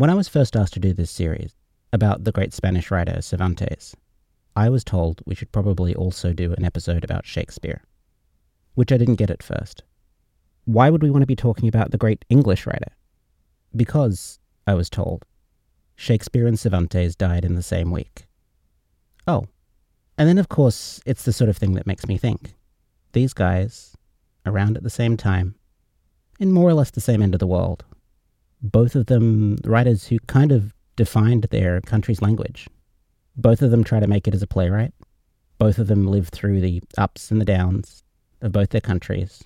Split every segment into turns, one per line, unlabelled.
When I was first asked to do this series about the great Spanish writer Cervantes, I was told we should probably also do an episode about Shakespeare, which I didn't get at first. Why would we want to be talking about the great English writer? Because, I was told, Shakespeare and Cervantes died in the same week. Oh. And then, of course, it's the sort of thing that makes me think. These guys, around at the same time, in more or less the same end of the world, both of them writers who kind of defined their country's language. Both of them try to make it as a playwright. Both of them lived through the ups and the downs of both their countries,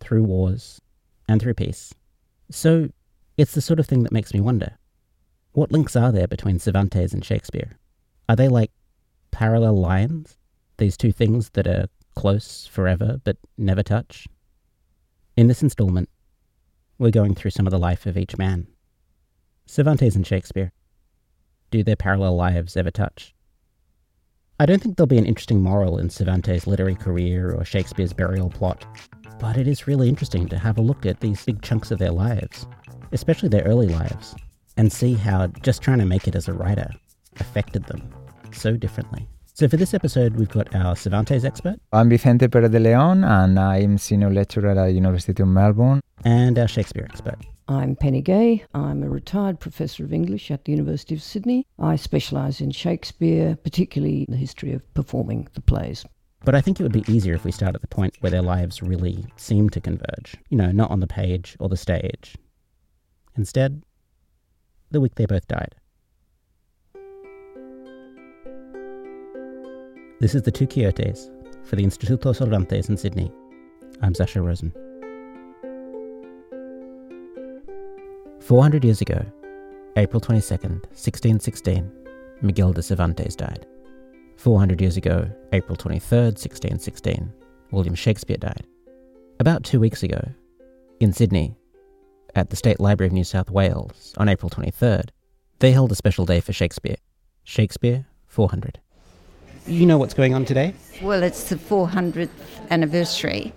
through wars and through peace. So it's the sort of thing that makes me wonder what links are there between Cervantes and Shakespeare? Are they like parallel lines? These two things that are close forever but never touch? In this installment, we're going through some of the life of each man. Cervantes and Shakespeare. Do their parallel lives ever touch? I don't think there'll be an interesting moral in Cervantes' literary career or Shakespeare's burial plot, but it is really interesting to have a look at these big chunks of their lives, especially their early lives, and see how just trying to make it as a writer affected them so differently. So for this episode, we've got our Cervantes expert.
I'm Vicente Perez de Leon, and I'm senior lecturer at the University of Melbourne.
And our Shakespeare expert.
I'm Penny Gay. I'm a retired professor of English at the University of Sydney. I specialise in Shakespeare, particularly the history of performing the plays.
But I think it would be easier if we start at the point where their lives really seem to converge. You know, not on the page or the stage. Instead, the week they both died. This is the Two Quixotes for the Instituto Cervantes in Sydney. I'm Sasha Rosen. 400 years ago, April 22nd, 1616, Miguel de Cervantes died. 400 years ago, April 23rd, 1616, William Shakespeare died. About two weeks ago, in Sydney, at the State Library of New South Wales on April 23rd, they held a special day for Shakespeare. Shakespeare 400. You know what's going on today?
Well, it's the 400th anniversary.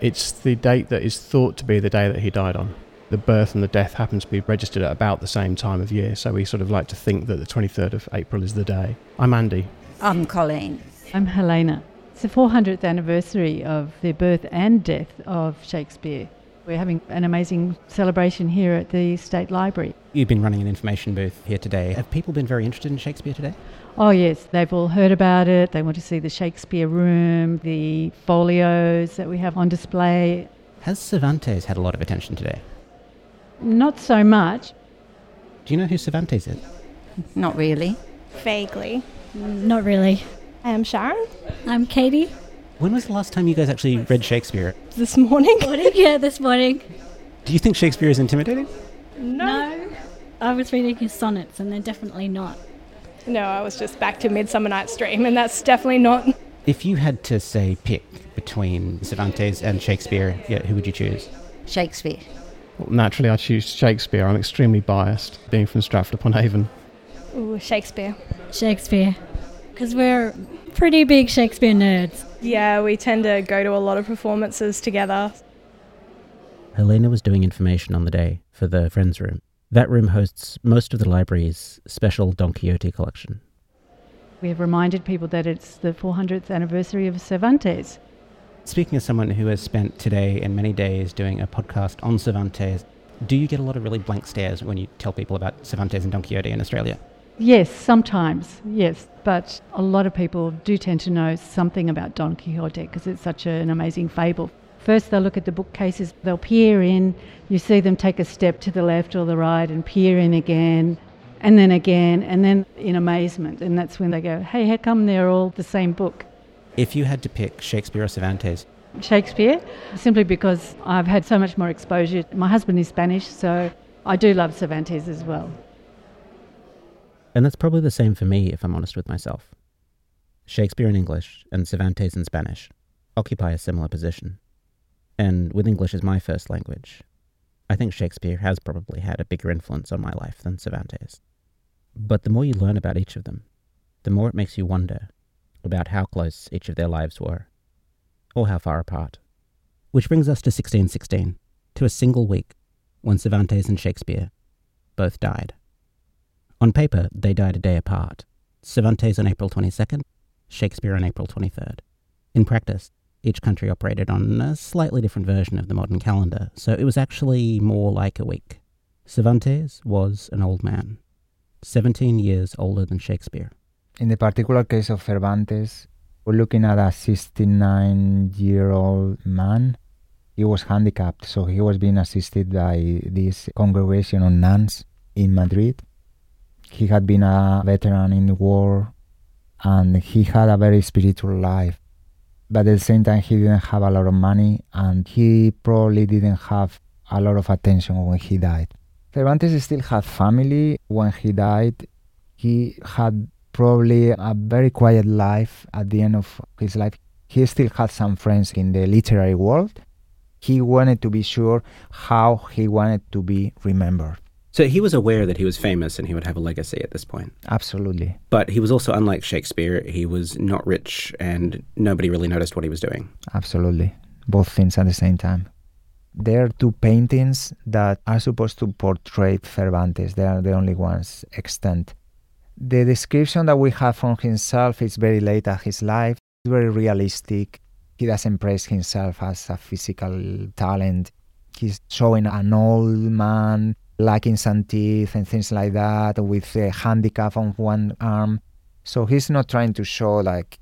It's the date that is thought to be the day that he died on. The birth and the death happen to be registered at about the same time of year, so we sort of like to think that the 23rd of April is the day. I'm Andy.
I'm Colleen.
I'm Helena. It's the 400th anniversary of the birth and death of Shakespeare. We're having an amazing celebration here at the State Library.
You've been running an information booth here today. Have people been very interested in Shakespeare today?
Oh, yes, they've all heard about it. They want to see the Shakespeare room, the folios that we have on display.
Has Cervantes had a lot of attention today?
Not so much.
Do you know who Cervantes is?
Not really.
Vaguely.
Not really.
I am Sharon.
I'm Katie.
When was the last time you guys actually read Shakespeare?
This morning.
Morning, yeah, this morning.
Do you think Shakespeare is intimidating?
No.
I was reading his sonnets, and they're definitely not.
No, I was just back to Midsummer Night's Dream, and that's definitely not.
If you had to say pick between Cervantes and Shakespeare, yeah, who would you choose?
Shakespeare.
Well, naturally, I choose Shakespeare. I'm extremely biased, being from Stratford upon Avon.
Ooh, Shakespeare.
Shakespeare. Because we're pretty big Shakespeare nerds.
Yeah, we tend to go to a lot of performances together.
Helena was doing information on the day for the Friends Room. That room hosts most of the library's special Don Quixote collection.
We have reminded people that it's the 400th anniversary of Cervantes.
Speaking as someone who has spent today and many days doing a podcast on Cervantes, do you get a lot of really blank stares when you tell people about Cervantes and Don Quixote in Australia?
Yes, sometimes, yes. But a lot of people do tend to know something about Don Quixote because it's such an amazing fable. First, they'll look at the bookcases, they'll peer in, you see them take a step to the left or the right and peer in again, and then again, and then in amazement. And that's when they go, hey, how come they're all the same book?
If you had to pick Shakespeare or Cervantes,
Shakespeare, simply because I've had so much more exposure. My husband is Spanish, so I do love Cervantes as well.
and that's probably the same for me if I'm honest with myself. Shakespeare in English and Cervantes in Spanish occupy a similar position. And with English as my first language, I think Shakespeare has probably had a bigger influence on my life than Cervantes. But the more you learn about each of them, the more it makes you wonder about how close each of their lives were, or how far apart. Which brings us to 1616, to a single week when Cervantes and Shakespeare both died. On paper, they died a day apart Cervantes on April 22nd, Shakespeare on April 23rd. In practice, each country operated on a slightly different version of the modern calendar, so it was actually more like a week. Cervantes was an old man, 17 years older than Shakespeare.
In the particular case of Cervantes, we're looking at a 69 year old man. He was handicapped, so he was being assisted by this congregation of nuns in Madrid. He had been a veteran in the war and he had a very spiritual life. But at the same time, he didn't have a lot of money and he probably didn't have a lot of attention when he died. Cervantes still had family when he died. He had probably a very quiet life at the end of his life. He still had some friends in the literary world. He wanted to be sure how he wanted to be remembered.
So he was aware that he was famous and he would have a legacy at this point.
Absolutely.
But he was also unlike Shakespeare. He was not rich and nobody really noticed what he was doing.
Absolutely. Both things at the same time. There are two paintings that are supposed to portray Cervantes. They are the only ones extant. The description that we have from himself is very late at his life, it's very realistic. He doesn't praise himself as a physical talent. He's showing an old man lacking some teeth and things like that, with a handicap on one arm. So he's not trying to show like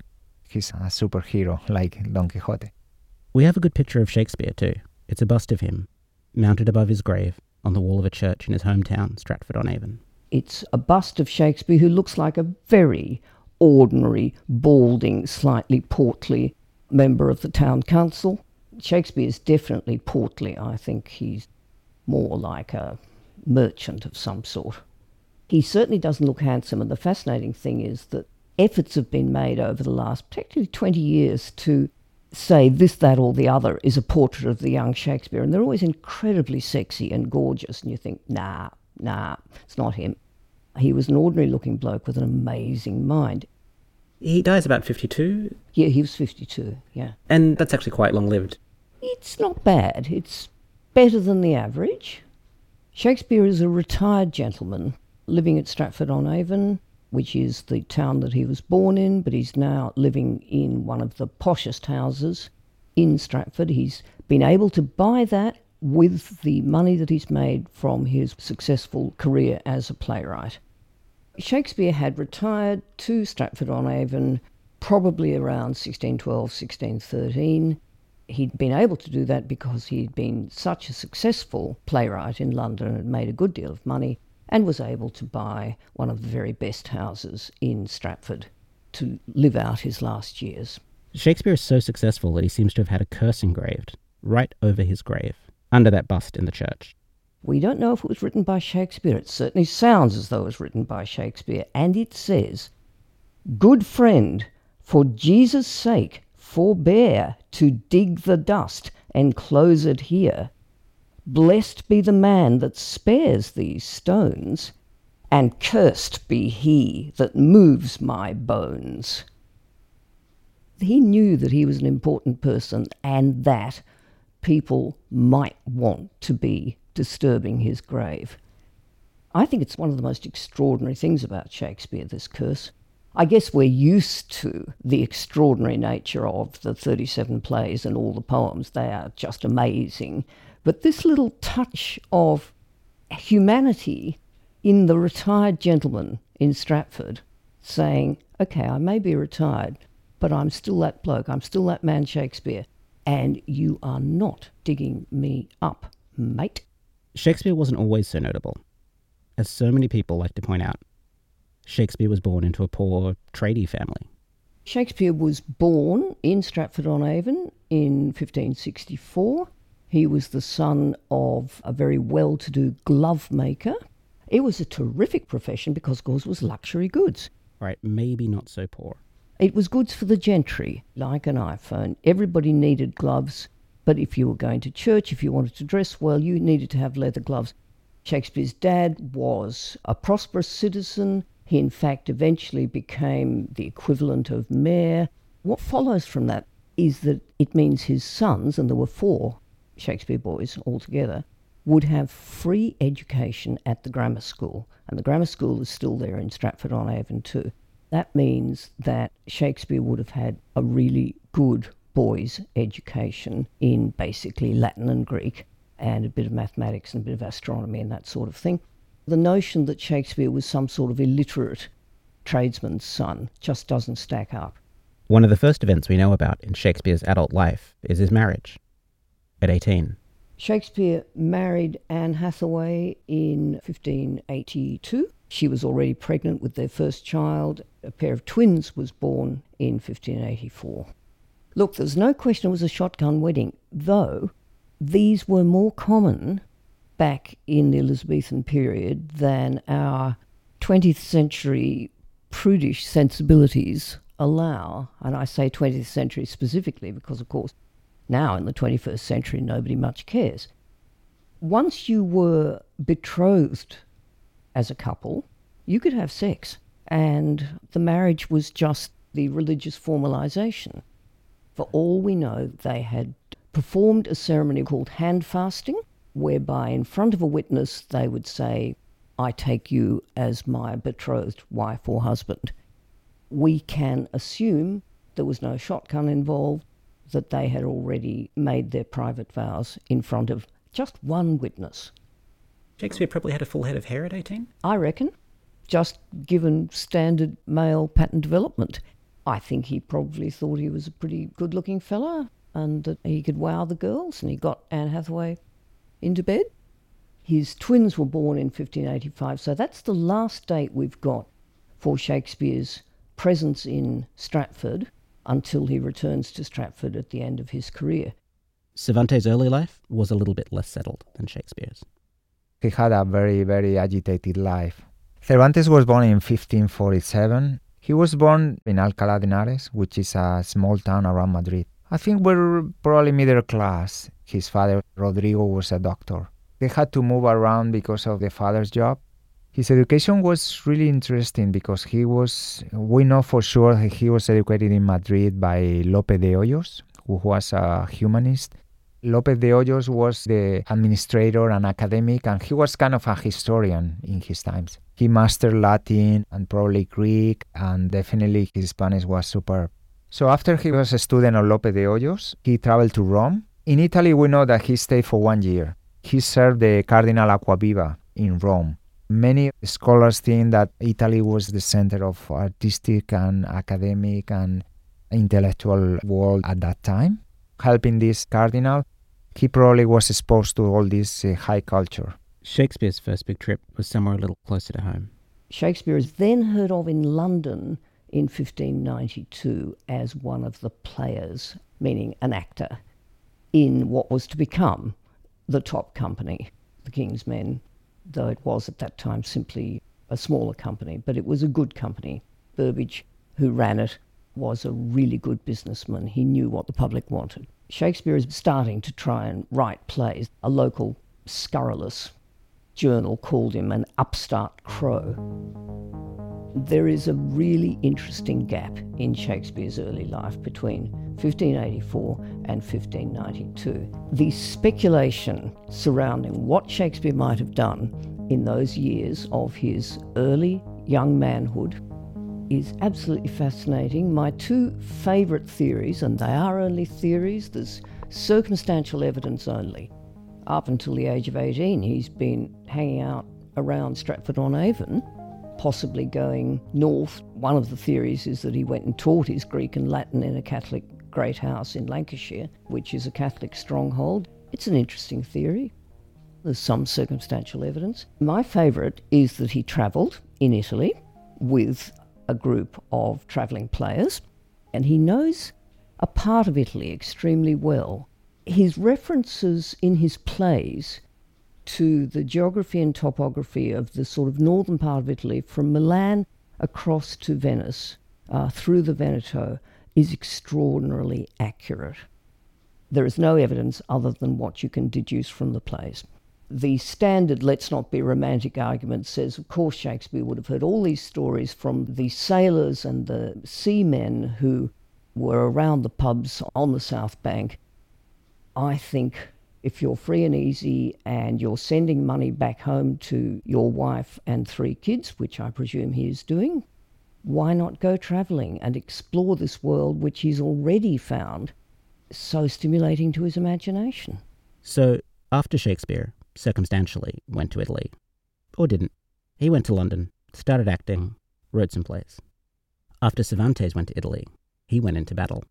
he's a superhero like Don Quixote.
We have a good picture of Shakespeare too. It's a bust of him, mounted above his grave on the wall of a church in his hometown, Stratford on Avon.
It's a bust of Shakespeare who looks like a very ordinary, balding, slightly portly member of the town council. Shakespeare is definitely portly. I think he's more like a merchant of some sort. He certainly doesn't look handsome, and the fascinating thing is that efforts have been made over the last particularly 20 years to say this, that, or the other is a portrait of the young Shakespeare, and they're always incredibly sexy and gorgeous, and you think, nah, nah, it's not him. He was an ordinary looking bloke with an amazing mind.
He dies about 52,
Yeah, he was 52, yeah.
and that's actually quite long lived.
It's not bad. It's better than the average. Shakespeare is a retired gentleman living at Stratford on Avon, which is the town that he was born in, but he's now living in one of the poshest houses in Stratford. He's been able to buy that with the money that he's made from his successful career as a playwright. Shakespeare had retired to Stratford on Avon probably around 1612, 1613. He'd been able to do that because he'd been such a successful playwright in London and made a good deal of money and was able to buy one of the very best houses in Stratford to live out his last years.
Shakespeare is so successful that he seems to have had a curse engraved right over his grave, under that bust in the church.
We don't know if it was written by Shakespeare. It certainly sounds as though it was written by Shakespeare. And it says, Good friend, for Jesus' sake, forbear to dig the dust and close it here. Blessed be the man that spares these stones, and cursed be he that moves my bones. He knew that he was an important person and that people might want to be disturbing his grave. I think it's one of the most extraordinary things about Shakespeare, this curse. I guess we're used to the extraordinary nature of the 37 plays and all the poems. They are just amazing. But this little touch of humanity in the retired gentleman in Stratford saying, okay, I may be retired, but I'm still that bloke, I'm still that man Shakespeare, and you are not digging me up, mate.
Shakespeare wasn't always so notable. As so many people like to point out, Shakespeare was born into a poor tradie family.
Shakespeare was born in Stratford on Avon in 1564. He was the son of a very well to do glove maker. It was a terrific profession because, of course, it was luxury goods.
Right, maybe not so poor.
It was goods for the gentry, like an iPhone. Everybody needed gloves, but if you were going to church, if you wanted to dress well, you needed to have leather gloves. Shakespeare's dad was a prosperous citizen. He, in fact, eventually became the equivalent of mayor. What follows from that is that it means his sons, and there were four Shakespeare boys altogether, would have free education at the grammar school. And the grammar school is still there in Stratford on Avon too. That means that Shakespeare would have had a really good boys' education in basically Latin and Greek and a bit of mathematics and a bit of astronomy and that sort of thing. The notion that Shakespeare was some sort of illiterate tradesman's son just doesn't stack up.
One of the first events we know about in Shakespeare's adult life is his marriage at 18.
Shakespeare married Anne Hathaway in 1582. She was already pregnant with their first child. A pair of twins was born in 1584. Look, there's no question it was a shotgun wedding, though these were more common back in the Elizabethan period than our 20th century prudish sensibilities allow. And I say 20th century specifically because, of course, now in the 21st century, nobody much cares. Once you were betrothed as a couple, you could have sex, and the marriage was just the religious formalization. For all we know, they had performed a ceremony called hand fasting, whereby in front of a witness they would say, I take you as my betrothed wife or husband. We can assume there was no shotgun involved, that they had already made their private vows in front of just one witness.
Shakespeare probably had a full head of hair at 18?
I reckon, just given standard male pattern development. I think he probably thought he was a pretty good looking fella and that he could wow the girls, and he got Anne Hathaway into bed. His twins were born in 1585, so that's the last date we've got for Shakespeare's presence in Stratford until he returns to Stratford at the end of his career.
Cervantes' early life was a little bit less settled than Shakespeare's.
He had a very, very agitated life. Cervantes was born in 1547. He was born in Alcalá de Henares, which is a small town around Madrid. I think we're probably middle class. His father, Rodrigo, was a doctor. They had to move around because of the father's job. His education was really interesting because he was, we know for sure he was educated in Madrid by Lope de Hoyos, who was a humanist. Lope de Hoyos was the administrator and academic, and he was kind of a historian in his times. He mastered Latin and probably Greek, and definitely his Spanish was superb. So after he was a student of Lope de Hoyos, he traveled to Rome. In Italy, we know that he stayed for one year. He served the Cardinal Acquaviva in Rome. Many scholars think that Italy was the center of artistic and academic and intellectual world at that time. Helping this cardinal, he probably was exposed to all this uh, high culture.
Shakespeare's first big trip was somewhere a little closer to home.
Shakespeare is then heard of in London in 1592 as one of the players, meaning an actor, in what was to become the top company, the King's Men, though it was at that time simply a smaller company, but it was a good company. Burbage, who ran it, was a really good businessman. He knew what the public wanted. Shakespeare is starting to try and write plays. A local scurrilous journal called him an upstart crow. There is a really interesting gap in Shakespeare's early life between 1584 and 1592. The speculation surrounding what Shakespeare might have done in those years of his early young manhood is absolutely fascinating. My two favourite theories, and they are only theories, there's circumstantial evidence only. Up until the age of 18, he's been hanging out around Stratford on Avon possibly going north. One of the theories is that he went and taught his Greek and Latin in a Catholic great house in Lancashire, which is a Catholic stronghold. It's an interesting theory. There's some circumstantial evidence. My favourite is that he travelled in Italy with a group of travelling players, and he knows a part of Italy extremely well. His references in his plays to the geography and topography of the sort of northern part of Italy, from Milan across to Venice, uh, through the Veneto, is extraordinarily accurate. There is no evidence other than what you can deduce from the plays. The standard let's not be romantic argument says, of course, Shakespeare would have heard all these stories from the sailors and the seamen who were around the pubs on the South Bank. I think If you're free and easy and you're sending money back home to your wife and three kids, which I presume he is doing, why not go travelling and explore this world which he's already found so stimulating to his imagination?
So, after Shakespeare, circumstantially, went to Italy, or didn't, he went to London, started acting, wrote some plays. After Cervantes went to Italy, he went into battle.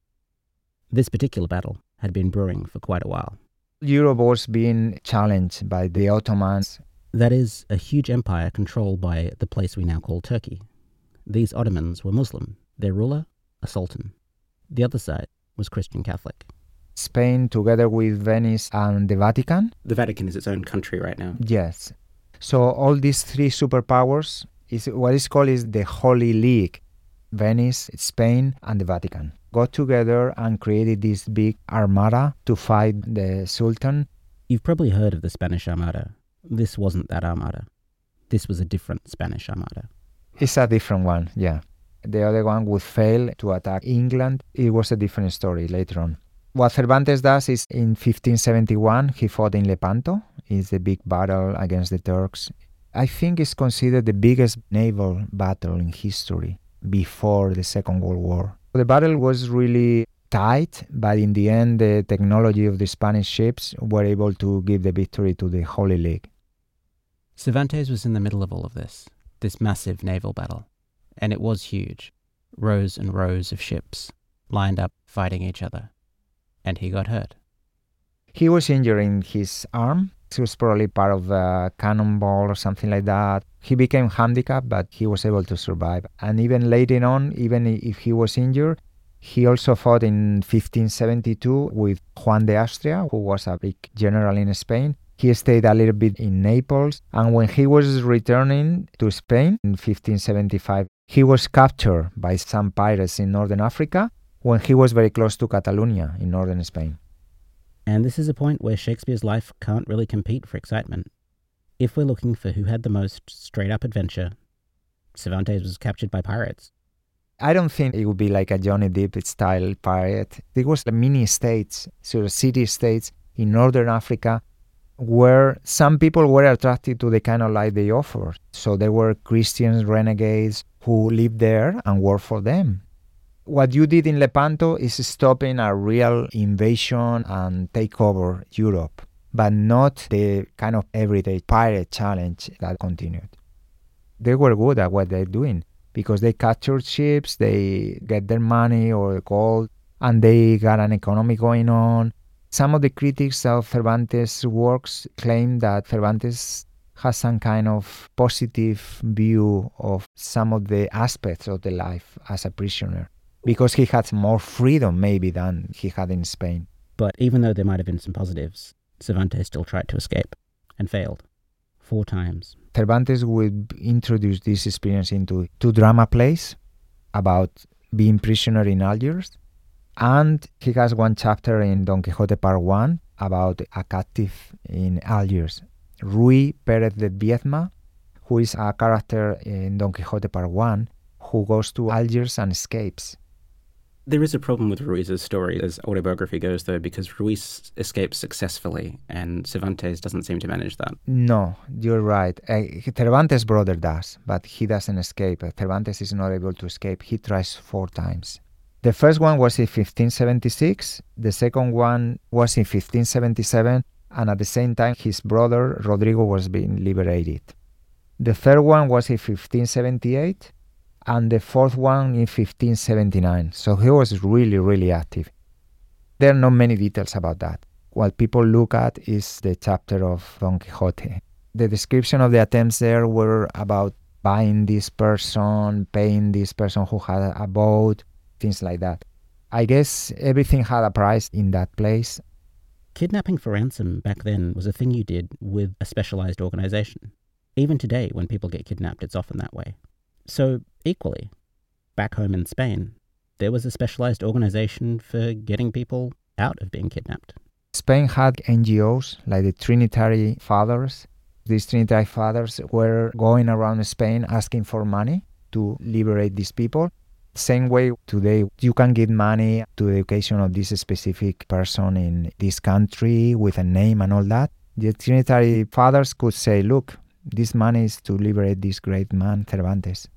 This particular battle had been brewing for quite a while.
Europe was being challenged by the Ottomans.
That is, a huge empire controlled by the place we now call Turkey. These Ottomans were Muslim, their ruler, a sultan. The other side was Christian Catholic.
Spain, together with Venice and the Vatican.
The Vatican is its own country right now.
Yes. So all these three superpowers is what is called is the Holy League. Venice, Spain, and the Vatican got together and created this big armada to fight the Sultan.
You've probably heard of the Spanish Armada. This wasn't that armada. This was a different Spanish Armada.
It's a different one, yeah. The other one would fail to attack England. It was a different story later on. What Cervantes does is in 1571 he fought in Lepanto. It's the big battle against the Turks. I think it's considered the biggest naval battle in history before the Second World War. The battle was really tight, but in the end, the technology of the Spanish ships were able to give the victory to the Holy League.
Cervantes was in the middle of all of this, this massive naval battle, and it was huge. Rows and rows of ships lined up fighting each other, and he got hurt.
He was injured in his arm. He was probably part of a cannonball or something like that. He became handicapped, but he was able to survive. And even later on, even if he was injured, he also fought in 1572 with Juan de Austria, who was a big general in Spain. He stayed a little bit in Naples, and when he was returning to Spain in 1575, he was captured by some pirates in northern Africa when he was very close to Catalonia in northern Spain.
And this is a point where Shakespeare's life can't really compete for excitement. If we're looking for who had the most straight up adventure, Cervantes was captured by pirates.
I don't think it would be like a Johnny Depp style pirate. It was the mini states, sort of city states in northern Africa where some people were attracted to the kind of life they offered. So there were Christian renegades who lived there and worked for them. What you did in Lepanto is stopping a real invasion and take over Europe, but not the kind of everyday pirate challenge that continued. They were good at what they're doing because they captured ships, they get their money or gold, and they got an economy going on. Some of the critics of Cervantes' works claim that Cervantes has some kind of positive view of some of the aspects of the life as a prisoner because he had more freedom maybe than he had in Spain.
But even though there might have been some positives, Cervantes still tried to escape and failed four times.
Cervantes would introduce this experience into two drama plays about being prisoner in Algiers. And he has one chapter in Don Quixote Part 1 about a captive in Algiers, Rui Perez de Viedma, who is a character in Don Quixote Part 1 who goes to Algiers and escapes.
There is a problem with Ruiz's story as autobiography goes, though, because Ruiz escapes successfully, and Cervantes doesn't seem to manage that.
No, you're right. Uh, Cervantes' brother does, but he doesn't escape. Cervantes is not able to escape. He tries four times. The first one was in 1576, the second one was in 1577, and at the same time, his brother Rodrigo was being liberated. The third one was in 1578, and the fourth one in 1579. So he was really, really active. There are not many details about that. What people look at is the chapter of Don Quixote. The description of the attempts there were about buying this person, paying this person who had a boat, things like that. I guess everything had a price in that place.
Kidnapping for ransom back then was a thing you did with a specialized organization. Even today, when people get kidnapped, it's often that way. So, equally, back home in Spain, there was a specialized organization for getting people out of being kidnapped.
Spain had NGOs like the Trinitary Fathers. These Trinitary Fathers were going around Spain asking for money to liberate these people. Same way today, you can give money to the education of this specific person in this country with a name and all that. The Trinitary Fathers could say, look, this money is to liberate this great man, Cervantes.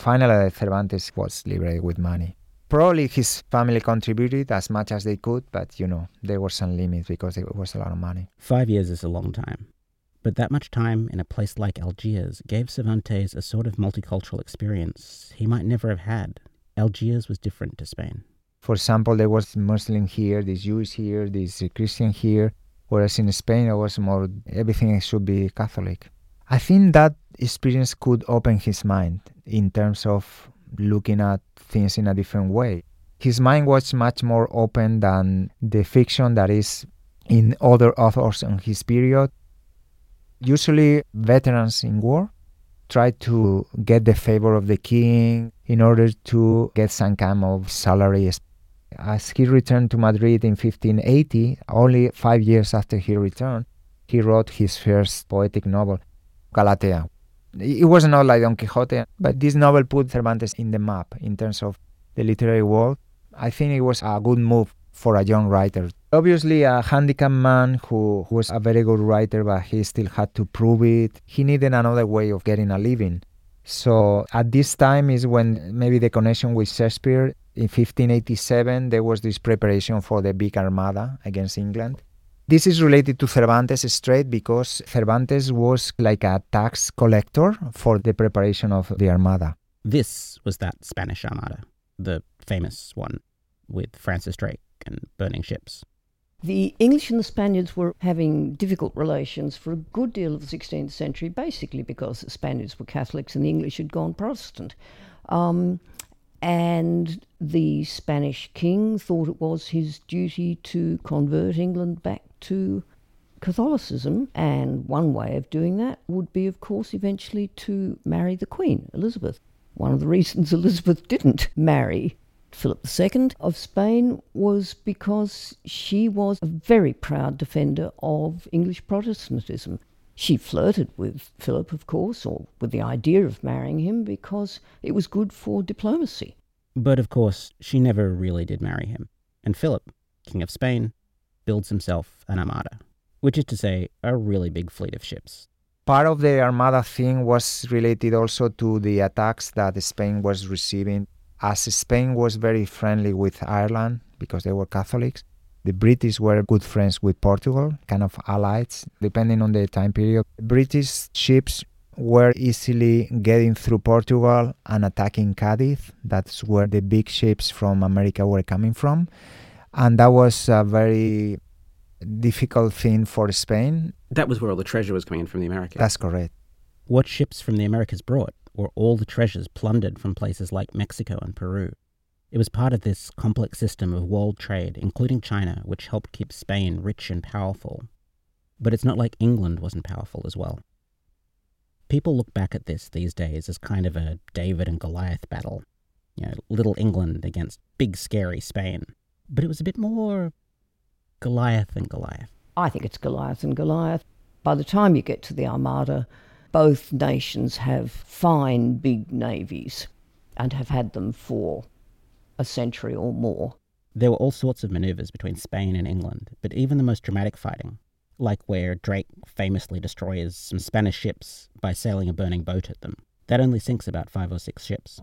Finally, Cervantes was liberated with money. Probably his family contributed as much as they could, but you know, there were some limits because it was a lot of money.
Five years is a long time. But that much time in a place like Algiers gave Cervantes a sort of multicultural experience he might never have had. Algiers was different to Spain.
For example, there was Muslim here, there's Jewish here, there's Christian here, whereas in Spain it was more everything should be Catholic. I think that experience could open his mind in terms of looking at things in a different way. His mind was much more open than the fiction that is in other authors in his period. Usually, veterans in war try to get the favor of the king in order to get some kind of salary. As he returned to Madrid in 1580, only five years after he returned, he wrote his first poetic novel, Galatea. It was not like Don Quixote, but this novel put Cervantes in the map in terms of the literary world. I think it was a good move for a young writer. Obviously, a handicapped man who, who was a very good writer, but he still had to prove it. He needed another way of getting a living. So at this time is when maybe the connection with Shakespeare in 1587 there was this preparation for the big armada against England. This is related to Cervantes straight because Cervantes was like a tax collector for the preparation of the Armada.
This was that Spanish Armada, the famous one with Francis Drake and burning ships.
The English and the Spaniards were having difficult relations for a good deal of the 16th century, basically because the Spaniards were Catholics and the English had gone Protestant. Um, and the Spanish king thought it was his duty to convert England back to Catholicism, and one way of doing that would be, of course, eventually to marry the Queen, Elizabeth. One of the reasons Elizabeth didn't marry Philip II of Spain was because she was a very proud defender of English Protestantism. She flirted with Philip, of course, or with the idea of marrying him because it was good for diplomacy.
But of course, she never really did marry him. And Philip, King of Spain, builds himself an armada, which is to say, a really big fleet of ships.
Part of the armada thing was related also to the attacks that Spain was receiving. As Spain was very friendly with Ireland because they were Catholics, the British were good friends with Portugal, kind of allies, depending on the time period. British ships were easily getting through Portugal and attacking Cadiz. That's where the big ships from America were coming from and that was a very difficult thing for Spain.
That was where all the treasure was coming in from the Americas.
That's correct.
What ships from the Americas brought were all the treasures plundered from places like Mexico and Peru. It was part of this complex system of world trade, including China, which helped keep Spain rich and powerful. But it's not like England wasn't powerful as well. People look back at this these days as kind of a David and Goliath battle. You know, little England against big scary Spain but it was a bit more Goliath and Goliath.
I think it's Goliath and Goliath. By the time you get to the Armada, both nations have fine big navies and have had them for a century or more.
There were all sorts of maneuvers between Spain and England, but even the most dramatic fighting, like where Drake famously destroys some Spanish ships by sailing a burning boat at them, that only sinks about five or six ships.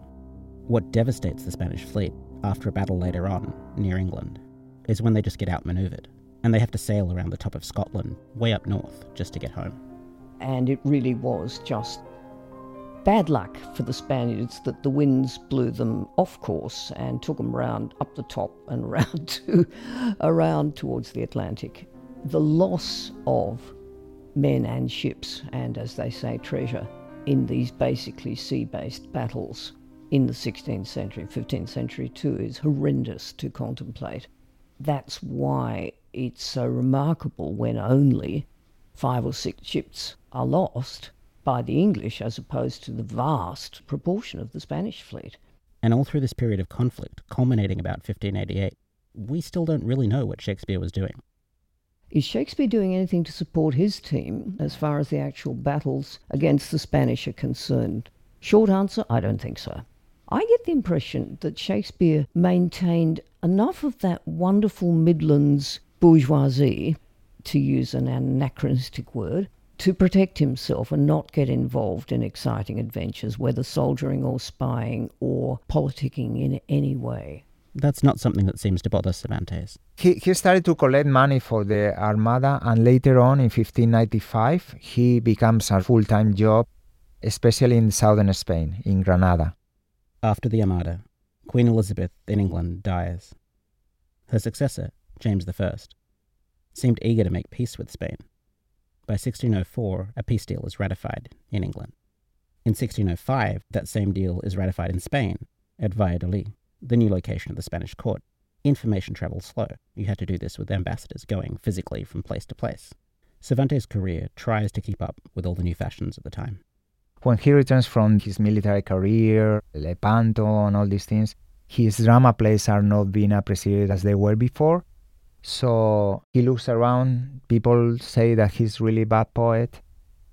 What devastates the Spanish fleet after a battle later on, near England, is when they just get outmaneuvered, and they have to sail around the top of Scotland, way up north, just to get home.
And it really was just bad luck for the Spaniards that the winds blew them off course and took them round up the top and around to around towards the Atlantic. The loss of men and ships and as they say treasure in these basically sea-based battles in the 16th century, 15th century too, is horrendous to contemplate. That's why it's so remarkable when only five or six ships are lost by the English as opposed to the vast proportion of the Spanish fleet.
And all through this period of conflict, culminating about 1588, we still don't really know what Shakespeare was doing.
Is Shakespeare doing anything to support his team as far as the actual battles against the Spanish are concerned? Short answer I don't think so. I get the impression that Shakespeare maintained enough of that wonderful Midlands bourgeoisie, to use an anachronistic word, to protect himself and not get involved in exciting adventures, whether soldiering or spying or politicking in any way.
That's not something that seems to bother Cervantes.
He, he started to collect money for the Armada, and later on in 1595, he becomes a full time job, especially in southern Spain, in Granada.
After the Armada, Queen Elizabeth in England dies. Her successor, James I, seemed eager to make peace with Spain. By 1604, a peace deal is ratified in England. In 1605, that same deal is ratified in Spain, at Valladolid, the new location of the Spanish court. Information travels slow. You had to do this with ambassadors going physically from place to place. Cervantes' career tries to keep up with all the new fashions of the time.
When he returns from his military career, Lepanto, and all these things, his drama plays are not being appreciated as they were before. So he looks around. People say that he's really bad poet.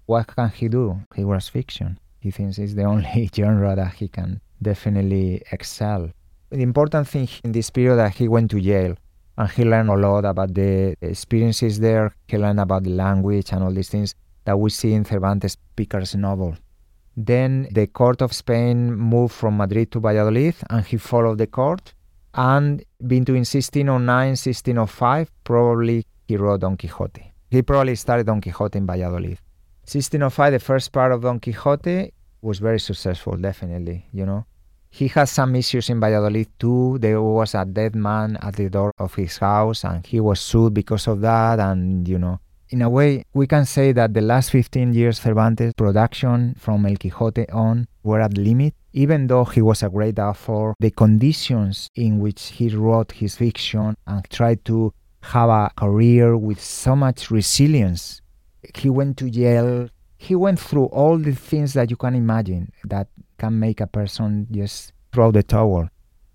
What can he do? He writes fiction. He thinks it's the only genre that he can definitely excel. The important thing in this period that he went to Yale and he learned a lot about the experiences there. He learned about the language and all these things that we see in Cervantes' picaresque novel. Then the court of Spain moved from Madrid to Valladolid and he followed the court. And between 1609 1605, probably he wrote Don Quixote. He probably started Don Quixote in Valladolid. 1605, the first part of Don Quixote was very successful, definitely, you know. He had some issues in Valladolid too. There was a dead man at the door of his house and he was sued because of that. And, you know, in a way, we can say that the last 15 years Cervantes production from El Quixote on were at limit. Even though he was a great author, the conditions in which he wrote his fiction and tried to have a career with so much resilience. He went to Yale. He went through all the things that you can imagine that can make a person just throw the towel.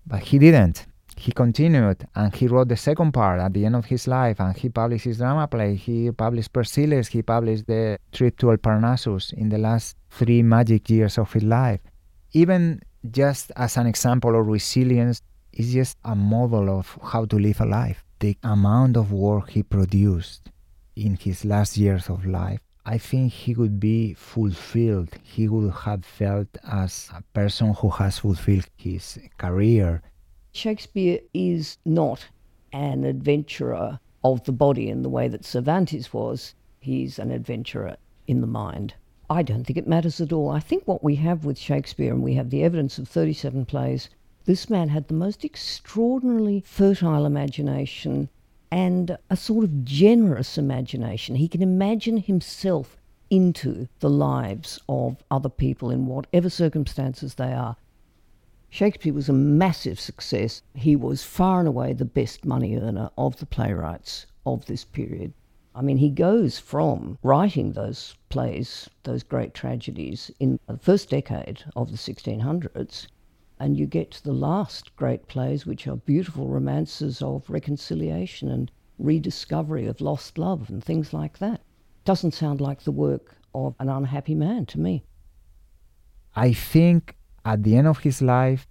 But he didn't he continued and he wrote the second part at the end of his life and he published his drama play. He published Persiles, he published the trip to El Parnassus in the last three magic years of his life. Even just as an example of resilience, is just a model of how to live a life. The amount of work he produced in his last years of life, I think he would be fulfilled. He would have felt as a person who has fulfilled his career
Shakespeare is not an adventurer of the body in the way that Cervantes was. He's an adventurer in the mind. I don't think it matters at all. I think what we have with Shakespeare, and we have the evidence of 37 plays, this man had the most extraordinarily fertile imagination and a sort of generous imagination. He can imagine himself into the lives of other people in whatever circumstances they are. Shakespeare was a massive success. He was far and away the best money earner of the playwrights of this period. I mean, he goes from writing those plays, those great tragedies, in the first decade of the 1600s, and you get to the last great plays, which are beautiful romances of reconciliation and rediscovery of lost love and things like that. Doesn't sound like the work of an unhappy man to me.
I think at the end of his life,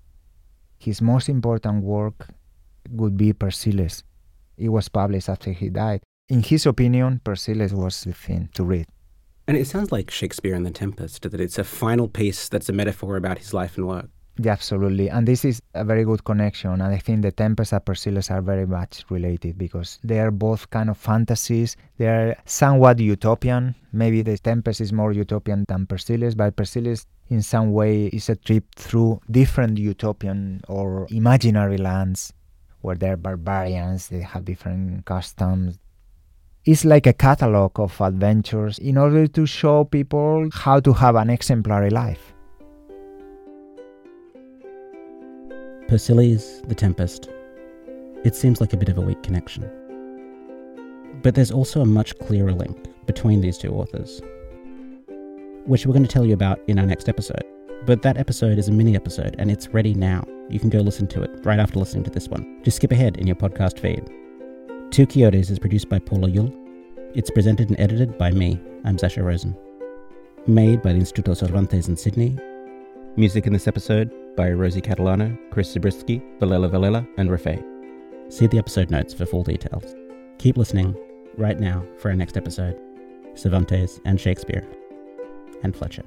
his most important work would be Persiles. It was published after he died. In his opinion, Persiles was the thing to read.
And it sounds like Shakespeare and the Tempest, that it's a final piece that's a metaphor about his life and work.
Yeah, absolutely. And this is a very good connection. And I think the Tempest and Persiles are very much related because they are both kind of fantasies. They are somewhat utopian. Maybe the Tempest is more utopian than Persiles, but Persiles in some way is a trip through different utopian or imaginary lands where they're barbarians, they have different customs. It's like a catalog of adventures in order to show people how to have an exemplary life.
Persiles, The Tempest. It seems like a bit of a weak connection. But there's also a much clearer link between these two authors, which we're going to tell you about in our next episode. But that episode is a mini episode and it's ready now. You can go listen to it right after listening to this one. Just skip ahead in your podcast feed. Two Quixotes is produced by Paula Yule. It's presented and edited by me. I'm Sasha Rosen. Made by the Instituto Cervantes in Sydney. Music in this episode by Rosie Catalano, Chris Zabriskie, Valela Valela, and Rafay. See the episode notes for full details. Keep listening right now for our next episode Cervantes and Shakespeare and Fletcher.